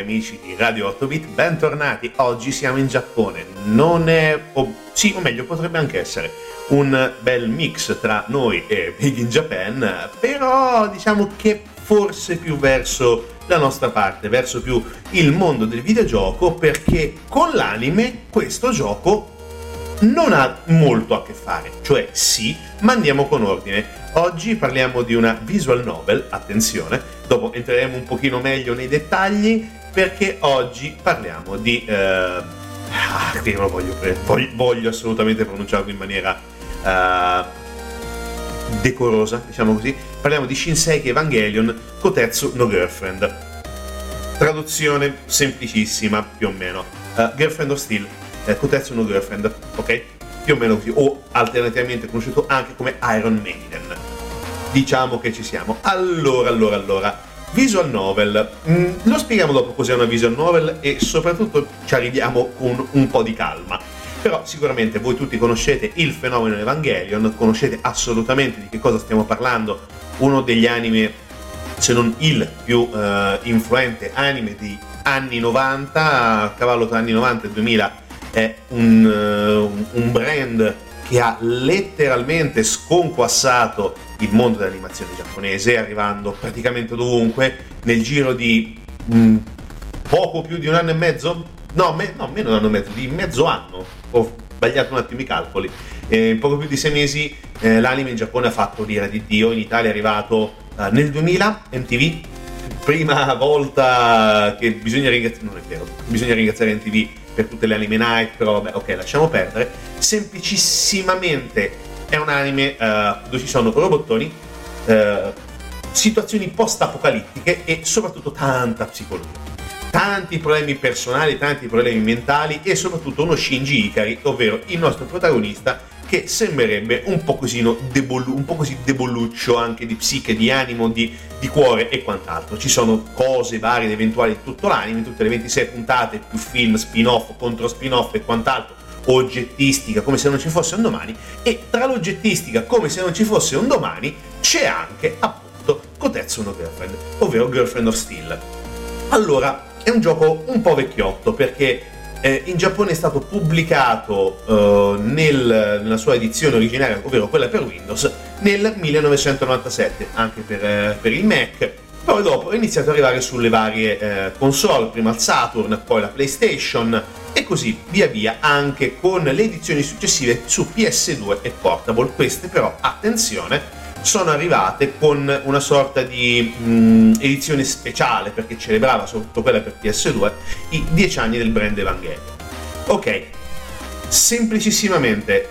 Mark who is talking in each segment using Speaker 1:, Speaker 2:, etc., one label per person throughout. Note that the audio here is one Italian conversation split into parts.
Speaker 1: Amici di Radio 8 Bit, bentornati. Oggi siamo in Giappone. Non è, o, sì, o meglio, potrebbe anche essere un bel mix tra noi e Big in Japan, però diciamo che forse più verso la nostra parte, verso più il mondo del videogioco, perché con l'anime questo gioco non ha molto a che fare, cioè sì, ma andiamo con ordine. Oggi parliamo di una visual novel, attenzione, dopo entreremo un pochino meglio nei dettagli, perché oggi parliamo di... Eh, ah, lo voglio, voglio, voglio, assolutamente pronunciarlo in maniera eh, decorosa, diciamo così. Parliamo di Shinseki Evangelion Kotetsu no Girlfriend. Traduzione semplicissima, più o meno. Uh, Girlfriend of Steel, eh, Kotetsu no Girlfriend, ok? Più o meno così, o alternativamente conosciuto anche come Iron Maiden. Diciamo che ci siamo. Allora, allora, allora Visual novel, mm, lo spieghiamo dopo cos'è una visual novel e soprattutto ci arriviamo con un po' di calma. Però sicuramente voi tutti conoscete il fenomeno Evangelion, conoscete assolutamente di che cosa stiamo parlando, uno degli anime, se non il più uh, influente anime di anni 90, a cavallo tra anni 90 e 2000 è un, uh, un brand che ha letteralmente sconquassato il mondo dell'animazione giapponese, arrivando praticamente dovunque nel giro di mh, mm, poco più di un anno e mezzo? No, me, no, meno di un anno e mezzo, di mezzo anno. Ho sbagliato un attimo i calcoli. Eh, in poco più di sei mesi eh, l'anime in Giappone ha fatto l'ira di Dio, in Italia è arrivato eh, nel 2000 MTV, prima volta che bisogna ringraziare, non è vero, bisogna ringraziare MTV per tutte le anime night, però vabbè, ok, lasciamo perdere. Semplicissimamente è un anime uh, dove ci sono robottoni, uh, situazioni post-apocalittiche e soprattutto tanta psicologia. Tanti problemi personali, tanti problemi mentali e soprattutto uno Shinji Ikari, ovvero il nostro protagonista che sembrerebbe un po' così, debolu- un po così deboluccio anche di psiche, di animo, di, di, cuore e quant'altro. Ci sono cose varie ed eventuali di tutto l'anime, tutte le 26 puntate, più film, spin-off, contro spin-off e quant'altro oggettistica come se non ci fosse un domani e tra l'oggettistica come se non ci fosse un domani c'è anche appunto Kotetsu no Girlfriend, ovvero Girlfriend of Steel. Allora, è un gioco un po' vecchiotto perché eh, in Giappone è stato pubblicato eh, nel, nella sua edizione originaria, ovvero quella per Windows, nel 1997, anche per, eh, per il Mac. Poi dopo è iniziato ad arrivare sulle varie eh, console, prima il Saturn, poi la PlayStation, e così via via anche con le edizioni successive su PS2 e Portable. Queste però, attenzione, sono arrivate con una sorta di mh, mm, edizione speciale perché celebrava soprattutto quella per PS2 i 10 anni del brand Evangelion. Ok, semplicissimamente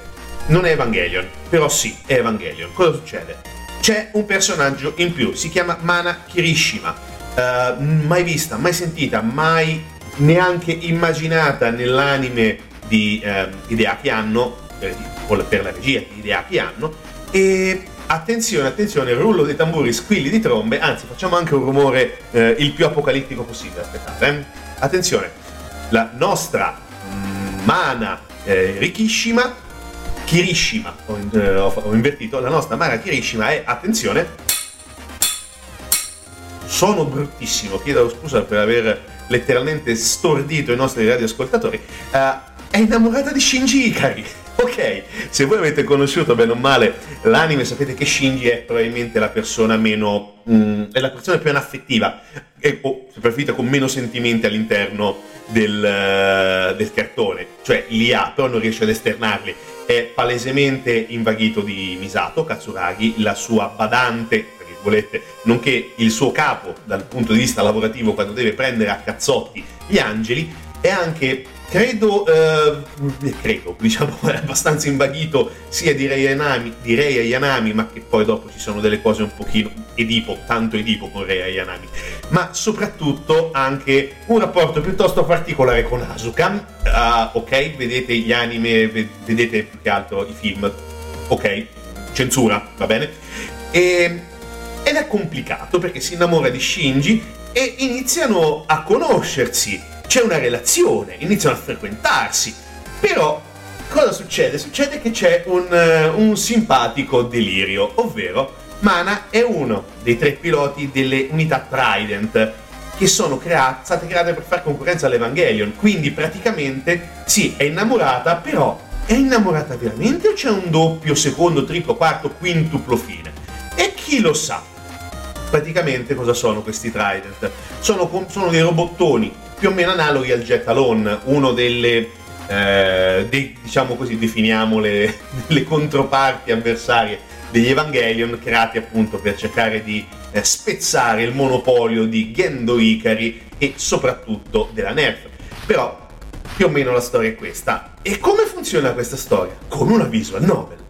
Speaker 1: non è Evangelion, però sì, è Evangelion. Cosa succede? C'è un personaggio in più, si chiama Mana Kirishima. Uh, mai vista, mai sentita, mai neanche immaginata nell'anime di eh, Hideaki Anno, per, per la regia di Hideaki Anno, e attenzione, attenzione, rullo dei tamburi, squilli di trombe, anzi facciamo anche un rumore eh, il più apocalittico possibile, aspettate, eh. attenzione, la nostra mm, mana eh, Rikishima, Kirishima, ho, eh, ho invertito, la nostra mana Kirishima è, attenzione, sono bruttissimo, chiedo scusa per aver letteralmente stordito i nostri radioascoltatori, uh, è innamorata di Shinji Ikari. Ok, se voi avete conosciuto bene o male l'anime, sapete che Shinji è probabilmente la persona meno. Mm, è la persona più anaffettiva, e, o se preferite con meno sentimenti all'interno del, uh, del cartone. Cioè li ha, però non riesce ad esternarli. È palesemente invaghito di Misato, Katsuragi, la sua badante virgolette, nonché il suo capo dal punto di vista lavorativo quando deve prendere a cazzotti gli angeli, è anche, credo, eh, credo, diciamo, è abbastanza invaghito sia di Rei Ayanami, di Rei Ayanami, ma che poi dopo ci sono delle cose un pochino Edipo, tanto Edipo con Rei Ayanami, ma soprattutto anche un rapporto piuttosto particolare con Asuka. Uh, ok, vedete gli anime, vedete più che altro i film, ok, censura, va bene? E ed è complicato perché si innamora di Shinji e iniziano a conoscersi, c'è una relazione, iniziano a frequentarsi. Però cosa succede? Succede che c'è un, uh, un simpatico delirio, ovvero Mana è uno dei tre piloti delle unità Trident che sono create, state create per fare concorrenza all'Evangelion. Quindi praticamente sì, è innamorata, però è innamorata veramente o c'è un doppio, secondo, triplo, quarto, quintuplo fine? E chi lo sa? Praticamente cosa sono questi Trident? Sono, sono dei robottoni più o meno analoghi al Jet Alone, uno delle, eh, dei, diciamo così, definiamole, le controparti avversarie degli Evangelion creati appunto per cercare di eh, spezzare il monopolio di Gendo Ikari e soprattutto della Nerf. Però più o meno la storia è questa. E come funziona questa storia? Con una visual novel.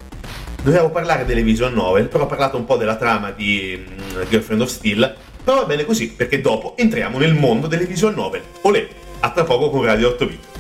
Speaker 1: Dovevo parlare delle visual novel, però ho parlato un po' della trama di mm, Girlfriend of Steel, però va bene così, perché dopo entriamo nel mondo delle visual novel. Olè, a tra poco con Radio 8 bit.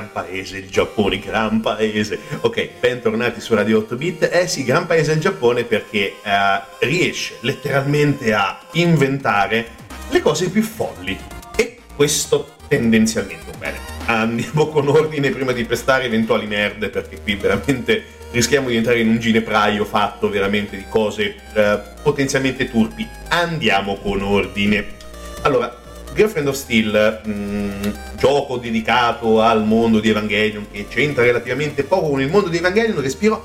Speaker 1: Gran paese il Giappone, gran paese. Ok, bentornati su Radio 8 Bit. Eh sì, gran paese il Giappone perché eh, riesce letteralmente a inventare le cose più folli. E questo tendenzialmente bene. Andiamo con ordine prima di pestare eventuali nerd perché qui veramente rischiamo di entrare in un ginepraio fatto veramente di cose eh, potenzialmente turpi. Andiamo con ordine. Allora, Girlfriend of Steel, mh, mm, gioco dedicato al mondo di Evangelion che c'entra relativamente poco con il mondo di Evangelion, respiro.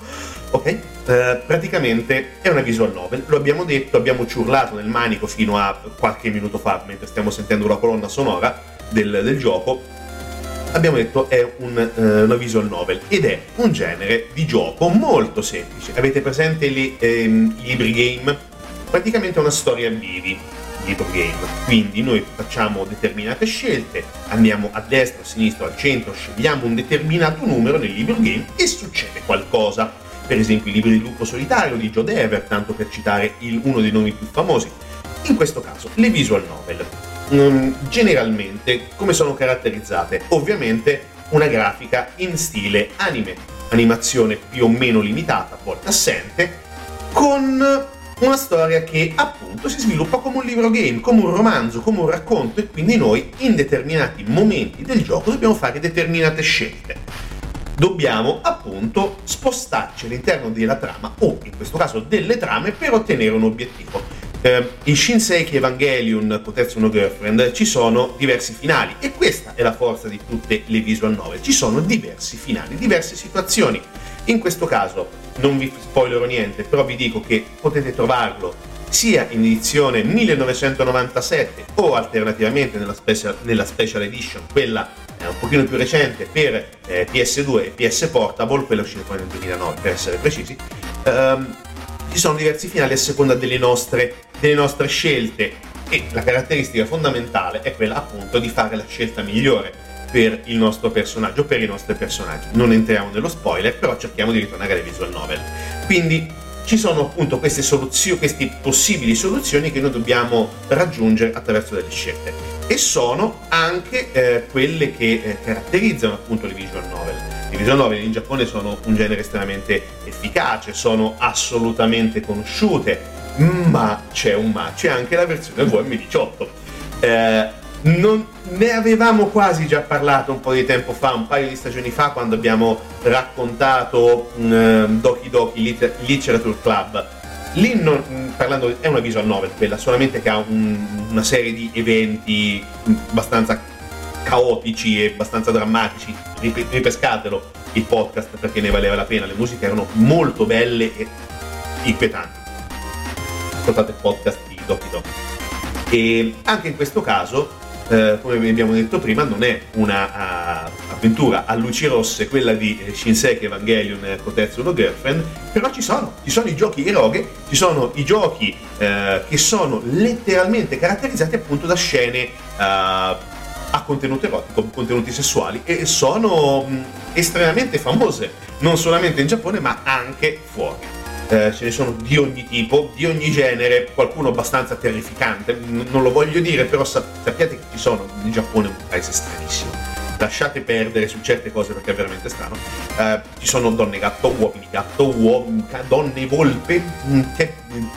Speaker 1: Ok, eh, praticamente è una visual novel, lo abbiamo detto, abbiamo ciurlato nel manico fino a qualche minuto fa, mentre stiamo sentendo la colonna sonora del, del gioco. Abbiamo detto è un, eh, una visual novel ed è un genere di gioco molto semplice. Avete presente gli, ehm, libri game? Praticamente è una storia a bivi dietro game. Quindi noi facciamo determinate scelte, andiamo a destra, a sinistra, al centro, scegliamo un determinato numero nel libro game e succede qualcosa. Per esempio i libri di Lupo Solitario di Joe Dever, tanto per citare il, uno dei nomi più famosi. In questo caso, le visual novel. Mm, generalmente, come sono caratterizzate? Ovviamente una grafica in stile anime, animazione più o meno limitata, a volte assente, con una storia che appunto si sviluppa come un libro game, come un romanzo, come un racconto e quindi noi in determinati momenti del gioco dobbiamo fare determinate scelte. Dobbiamo appunto spostarci all'interno della trama o in questo caso delle trame per ottenere un obiettivo. Eh, in Shinseki Evangelion Kotetsu no Girlfriend ci sono diversi finali e questa è la forza di tutte le visual novel. Ci sono diversi finali, diverse situazioni. In questo caso non vi spoilerò niente, però vi dico che potete trovarlo sia in edizione 1997 o alternativamente nella special, nella special edition, quella eh, un pochino più recente per eh, PS2 e PS Portable, quella uscita poi nel 2009 per essere precisi. Um, ci sono diversi finali a seconda delle nostre, delle nostre scelte e la caratteristica fondamentale è quella appunto di fare la scelta migliore per il nostro personaggio, per i nostri personaggi. Non entriamo nello spoiler, però cerchiamo di ritornare alle visual novel. Quindi ci sono appunto queste soluzioni, queste possibili soluzioni che noi dobbiamo raggiungere attraverso delle scelte. E sono anche eh, quelle che eh, caratterizzano appunto le visual novel. Le visual novel in Giappone sono un genere estremamente efficace, sono assolutamente conosciute, ma c'è un ma, c'è anche la versione VM18. Eh, non, ne avevamo quasi già parlato un po' di tempo fa, un paio di stagioni fa, quando abbiamo raccontato um, Doki Doki Literature Club. Lì, non, mm, parlando, è una visual novel quella, solamente che ha un, una serie di eventi abbastanza caotici e abbastanza drammatici. Ripescatelo il podcast perché ne valeva la pena, le musiche erano molto belle e inquietanti. Ascoltate il podcast di Doki Doki. E anche in questo caso eh, come abbiamo detto prima, non è una uh, avventura. A luci rosse, quella di eh, Shinseki Evangelion eh, Kotetsu no Girlfriend, però ci sono, ci sono i giochi eroghe, ci sono i giochi eh, che sono letteralmente caratterizzati appunto da scene uh, a contenuto erotico, contenuti sessuali e sono mh, estremamente famose, non solamente in Giappone ma anche fuori eh, ce ne sono di ogni tipo, di ogni genere, qualcuno abbastanza terrificante, N- non lo voglio dire, però sappiate che ci sono, in Giappone è un paese stranissimo. Lasciate perdere su certe cose perché è veramente strano. Eh, ci sono donne gatto, uomini gatto, uom- donne volpe, mm, che,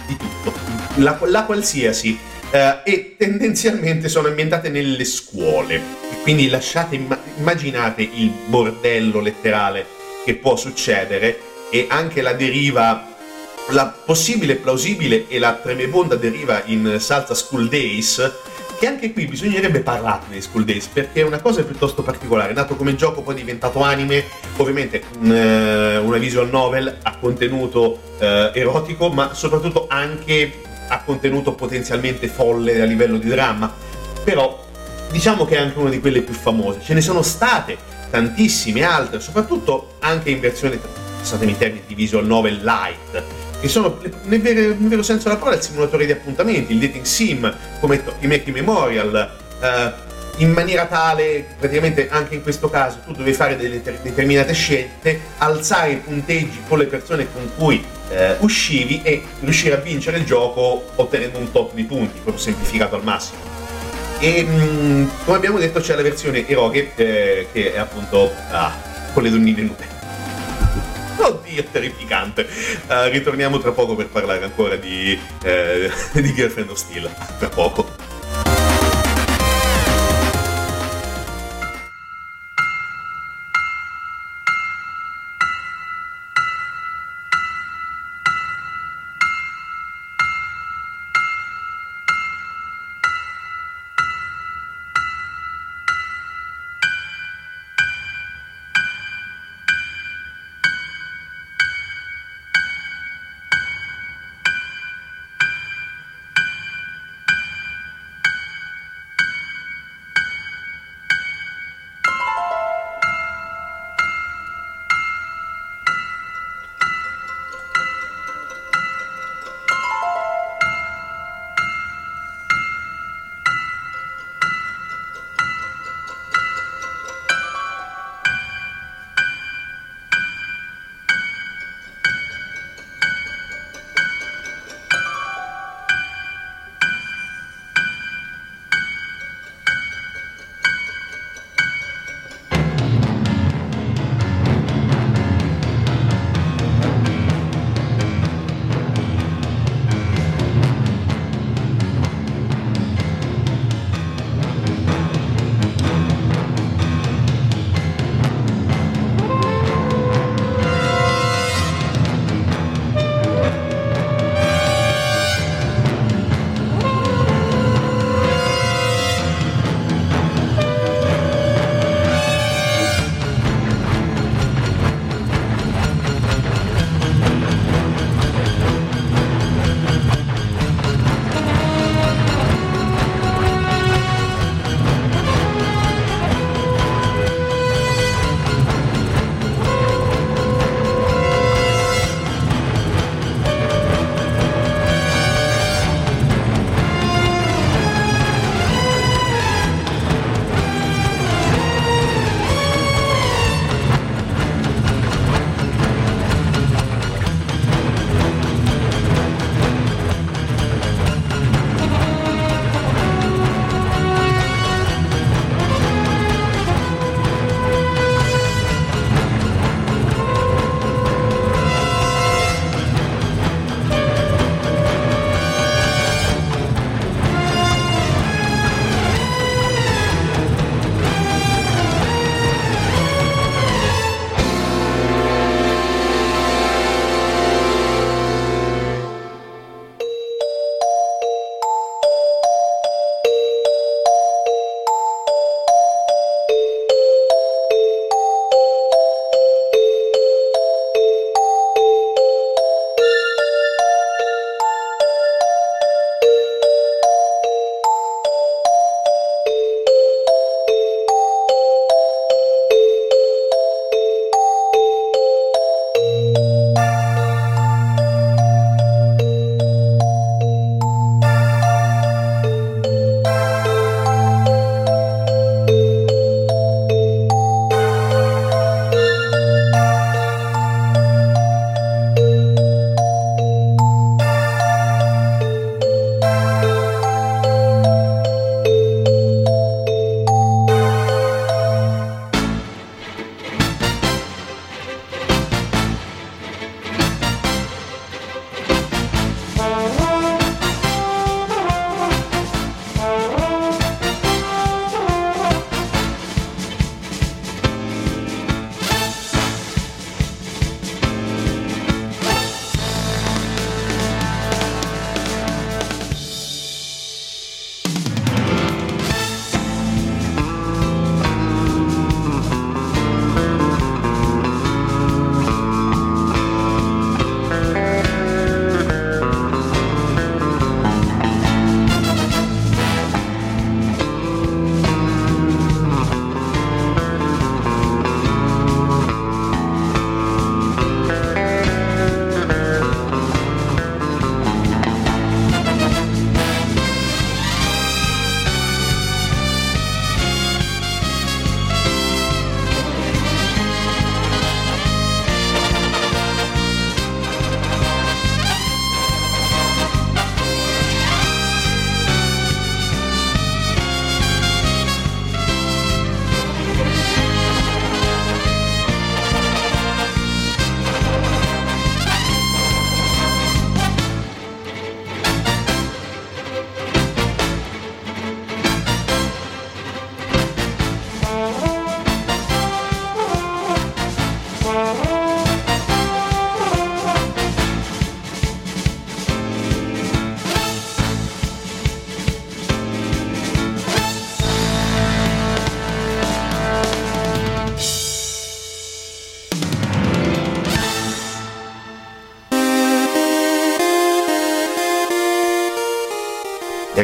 Speaker 1: di tutto. La, la qualsiasi. Eh, e tendenzialmente sono ambientate nelle scuole. Quindi lasciate, immaginate il bordello letterale che può succedere e anche la deriva la possibile, plausibile e la tremebonda deriva in Salsa School Days, che anche qui bisognerebbe parlarne di School Days, perché è una cosa piuttosto particolare, è nato come gioco, poi è diventato anime, ovviamente uh, una visual novel a contenuto uh, erotico, ma soprattutto anche a contenuto potenzialmente folle a livello di dramma, però diciamo che è anche una di quelle più famose, ce ne sono state tantissime altre, soprattutto anche in versione, passatemi i termini, di visual novel light, sono nel vero, nel vero, senso della parola il simulatore di appuntamenti, il dating sim, come i Mackie Memorial, eh, in maniera tale, praticamente anche in questo caso, tu devi fare delle determinate scelte, alzare i punteggi con le persone con cui eh, uscivi e riuscire a vincere il gioco ottenendo un top di punti, proprio semplificato al massimo. E mh, come abbiamo detto c'è la versione eroge eh, che è appunto ah, con le donnine nude. Oddio, terrificante. Uh, ritorniamo tra poco per parlare ancora di, eh, di Girlfriend of Steel. Tra poco.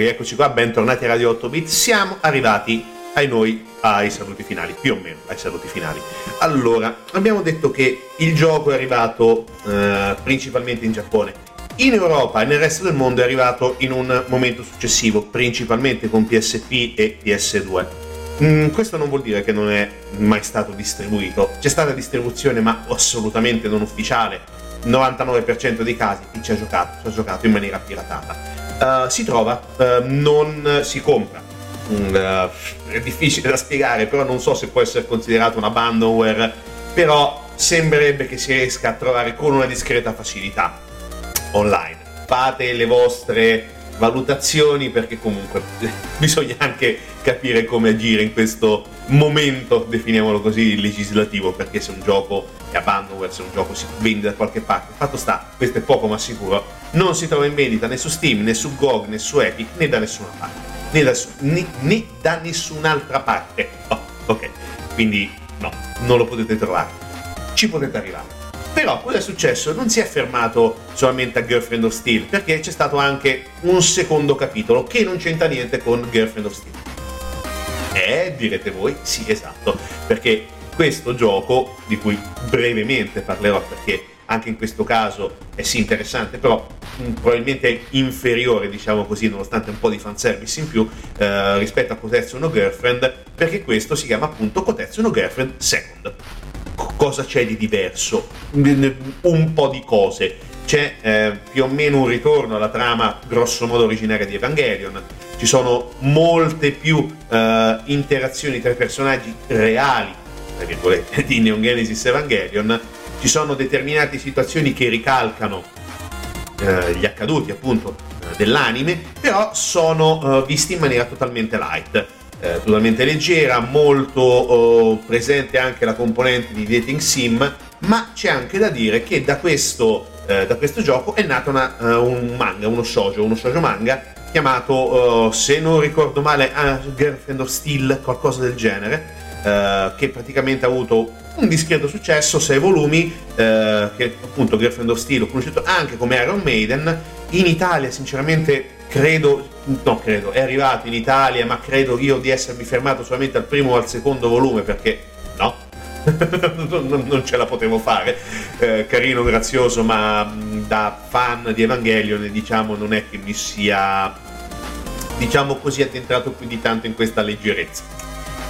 Speaker 1: E rieccoci qua, bentornati a Radio 8 Bit. Siamo arrivati ai noi ai saluti finali, più o meno ai saluti finali. Allora, abbiamo detto che il gioco è arrivato eh, principalmente in Giappone. In Europa e nel resto del mondo è arrivato in un momento successivo, principalmente con PSP e PS2. Mm, questo non vuol dire che non è mai stato distribuito. C'è stata distribuzione, ma assolutamente non ufficiale. 99% dei casi chi ci ha giocato, ci ha giocato in maniera piratata. Uh, si trova, uh, non si compra uh, è difficile da spiegare, però non so se può essere considerato un abandonware, però sembrerebbe che si riesca a trovare con una discreta facilità online. Fate le vostre valutazioni perché comunque bisogna anche capire come agire in questo momento, definiamolo così, legislativo, perché se un gioco è abandonware, se un gioco si vende da qualche parte, fatto sta, questo è poco ma sicuro, non si trova in vendita né su Steam, né su GOG, né su Epic, né da nessuna parte né da, né, né da nessun'altra parte. Oh, ok, quindi no, non lo potete trovare. Ci potete arrivare. Però cosa è successo? Non si è fermato solamente a Girlfriend of Steel, perché c'è stato anche un secondo capitolo che non c'entra niente con Girlfriend of Steel. Eh, direte voi, sì, esatto, perché questo gioco, di cui brevemente parlerò perché anche in questo caso è sì interessante, però probabilmente inferiore, diciamo così, nonostante un po' di fanservice in più eh, rispetto a Kotetsu no Girlfriend, perché questo si chiama appunto Kotetsu no Girlfriend Second. Cosa c'è di diverso? Un po' di cose. C'è eh, più o meno un ritorno alla trama grosso modo originaria di Evangelion, ci sono molte più eh, interazioni tra i personaggi reali, tra virgolette, di Neon Genesis Evangelion, ci sono determinate situazioni che ricalcano eh, gli accaduti appunto eh, dell'anime, però sono eh, visti in maniera totalmente light. Eh, totalmente leggera, molto oh, presente anche la componente di dating sim, ma c'è anche da dire che da questo, eh, da questo gioco è nato una, uh, un manga, uno shoujo, uno shoujo manga chiamato, uh, se non ricordo male, uh, Girlfriend of Steel, qualcosa del genere, che praticamente ha avuto un discreto successo, 6 volumi, eh, che appunto Girlfriend of Steel ho conosciuto anche come Iron Maiden. In Italia, sinceramente, credo, no, credo, è arrivato in Italia, ma credo io di essermi fermato solamente al primo o al secondo volume perché no. non ce la potevo fare, eh, carino, grazioso, ma da fan di Evangelion, diciamo, non è che mi sia, diciamo così, addentrato più di tanto in questa leggerezza.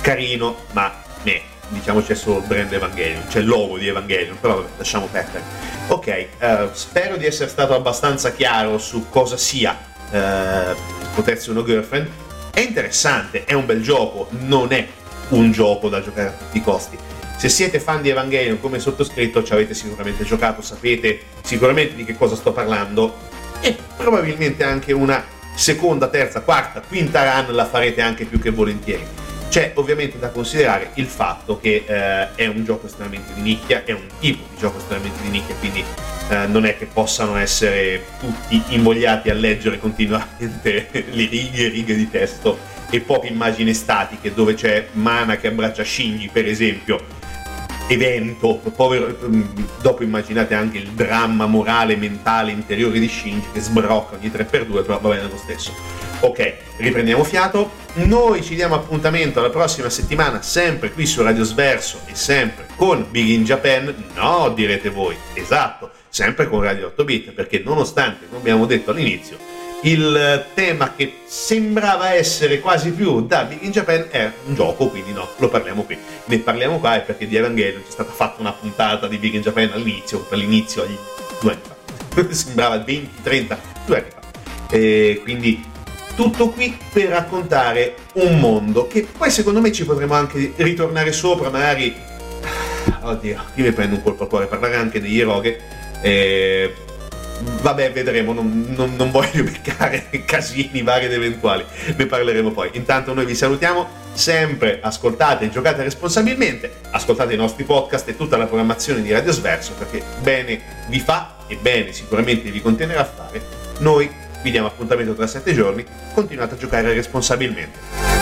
Speaker 1: Carino, ma me diciamo c'è solo il brand Evangelion, c'è il logo di Evangelion, però vabbè, lasciamo perdere. Ok, uh, spero di essere stato abbastanza chiaro su cosa sia uh, potersi uno girlfriend. È interessante, è un bel gioco, non è un gioco da giocare a tutti i costi. Se siete fan di Evangelion come sottoscritto ci avete sicuramente giocato, sapete sicuramente di che cosa sto parlando e probabilmente anche una seconda, terza, quarta, quinta run la farete anche più che volentieri c'è ovviamente da considerare il fatto che eh, è un gioco estremamente di nicchia, è un tipo di gioco estremamente di nicchia, quindi eh, non è che possano essere tutti invogliati a leggere continuamente le righe e righe di testo e poche immagini statiche dove c'è Mana che abbraccia Shinji, per esempio, evento, povero, mm, dopo immaginate anche il dramma morale, mentale, interiore di Shinji che sbrocca ogni 3x2, però va bene lo stesso. Ok, riprendiamo fiato. Noi ci diamo appuntamento alla prossima settimana, sempre qui su Radio Sverso e sempre con Big in Japan. No, direte voi, esatto, sempre con Radio 8 Bit, perché nonostante, come abbiamo detto all'inizio, il tema che sembrava essere quasi più da Big in Japan è un gioco, quindi no, lo parliamo qui. Ne parliamo qua perché di Evangelion c'è stata fatta una puntata di Big in Japan all'inizio, all'inizio, agli due anni fa. sembrava 20, 30, due anni fa. E quindi tutto qui per raccontare un mondo che poi secondo me ci potremo anche ritornare sopra, magari... Oddio, io mi prendo un colpo al cuore, parlare anche degli Rogue. Eh, vabbè, vedremo, non, non, non voglio beccare casini vari ed eventuali, ne parleremo poi. Intanto noi vi salutiamo, sempre ascoltate e giocate responsabilmente, ascoltate i nostri podcast e tutta la programmazione di Radio Sverso perché bene vi fa e bene sicuramente vi continuerà a fare. Noi vi diamo appuntamento tra 7 giorni, continuate a giocare responsabilmente.